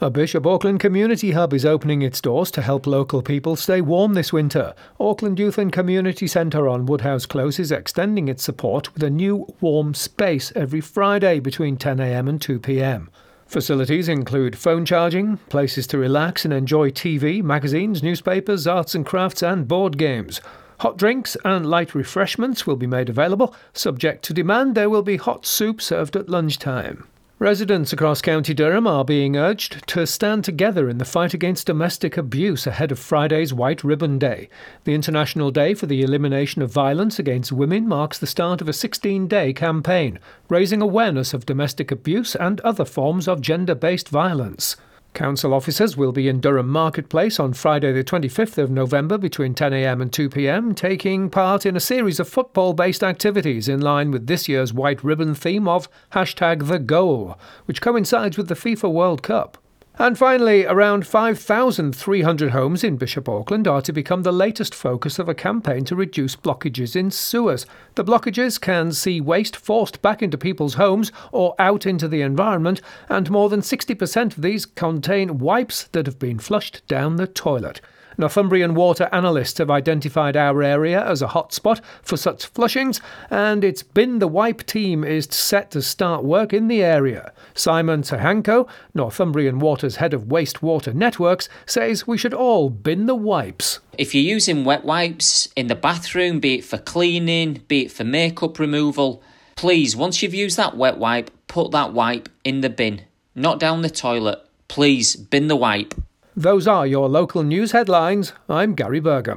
A Bishop Auckland community hub is opening its doors to help local people stay warm this winter. Auckland Youth and Community Centre on Woodhouse Close is extending its support with a new warm space every Friday between 10am and 2pm. Facilities include phone charging, places to relax and enjoy TV, magazines, newspapers, arts and crafts, and board games. Hot drinks and light refreshments will be made available. Subject to demand, there will be hot soup served at lunchtime. Residents across County Durham are being urged to stand together in the fight against domestic abuse ahead of Friday's White Ribbon Day. The International Day for the Elimination of Violence Against Women marks the start of a 16 day campaign, raising awareness of domestic abuse and other forms of gender based violence. Council officers will be in Durham Marketplace on Friday, the 25th of November between 10am and 2pm, taking part in a series of football based activities in line with this year's White Ribbon theme of hashtag the goal, which coincides with the FIFA World Cup. And finally, around 5,300 homes in Bishop Auckland are to become the latest focus of a campaign to reduce blockages in sewers. The blockages can see waste forced back into people's homes or out into the environment, and more than 60% of these contain wipes that have been flushed down the toilet. Northumbrian water analysts have identified our area as a hotspot for such flushings, and its Bin the Wipe team is set to start work in the area. Simon Tahanko, Northumbrian Water's head of wastewater networks, says we should all bin the wipes. If you're using wet wipes in the bathroom, be it for cleaning, be it for makeup removal, please, once you've used that wet wipe, put that wipe in the bin, not down the toilet. Please bin the wipe. Those are your local news headlines. I'm Gary Burgum.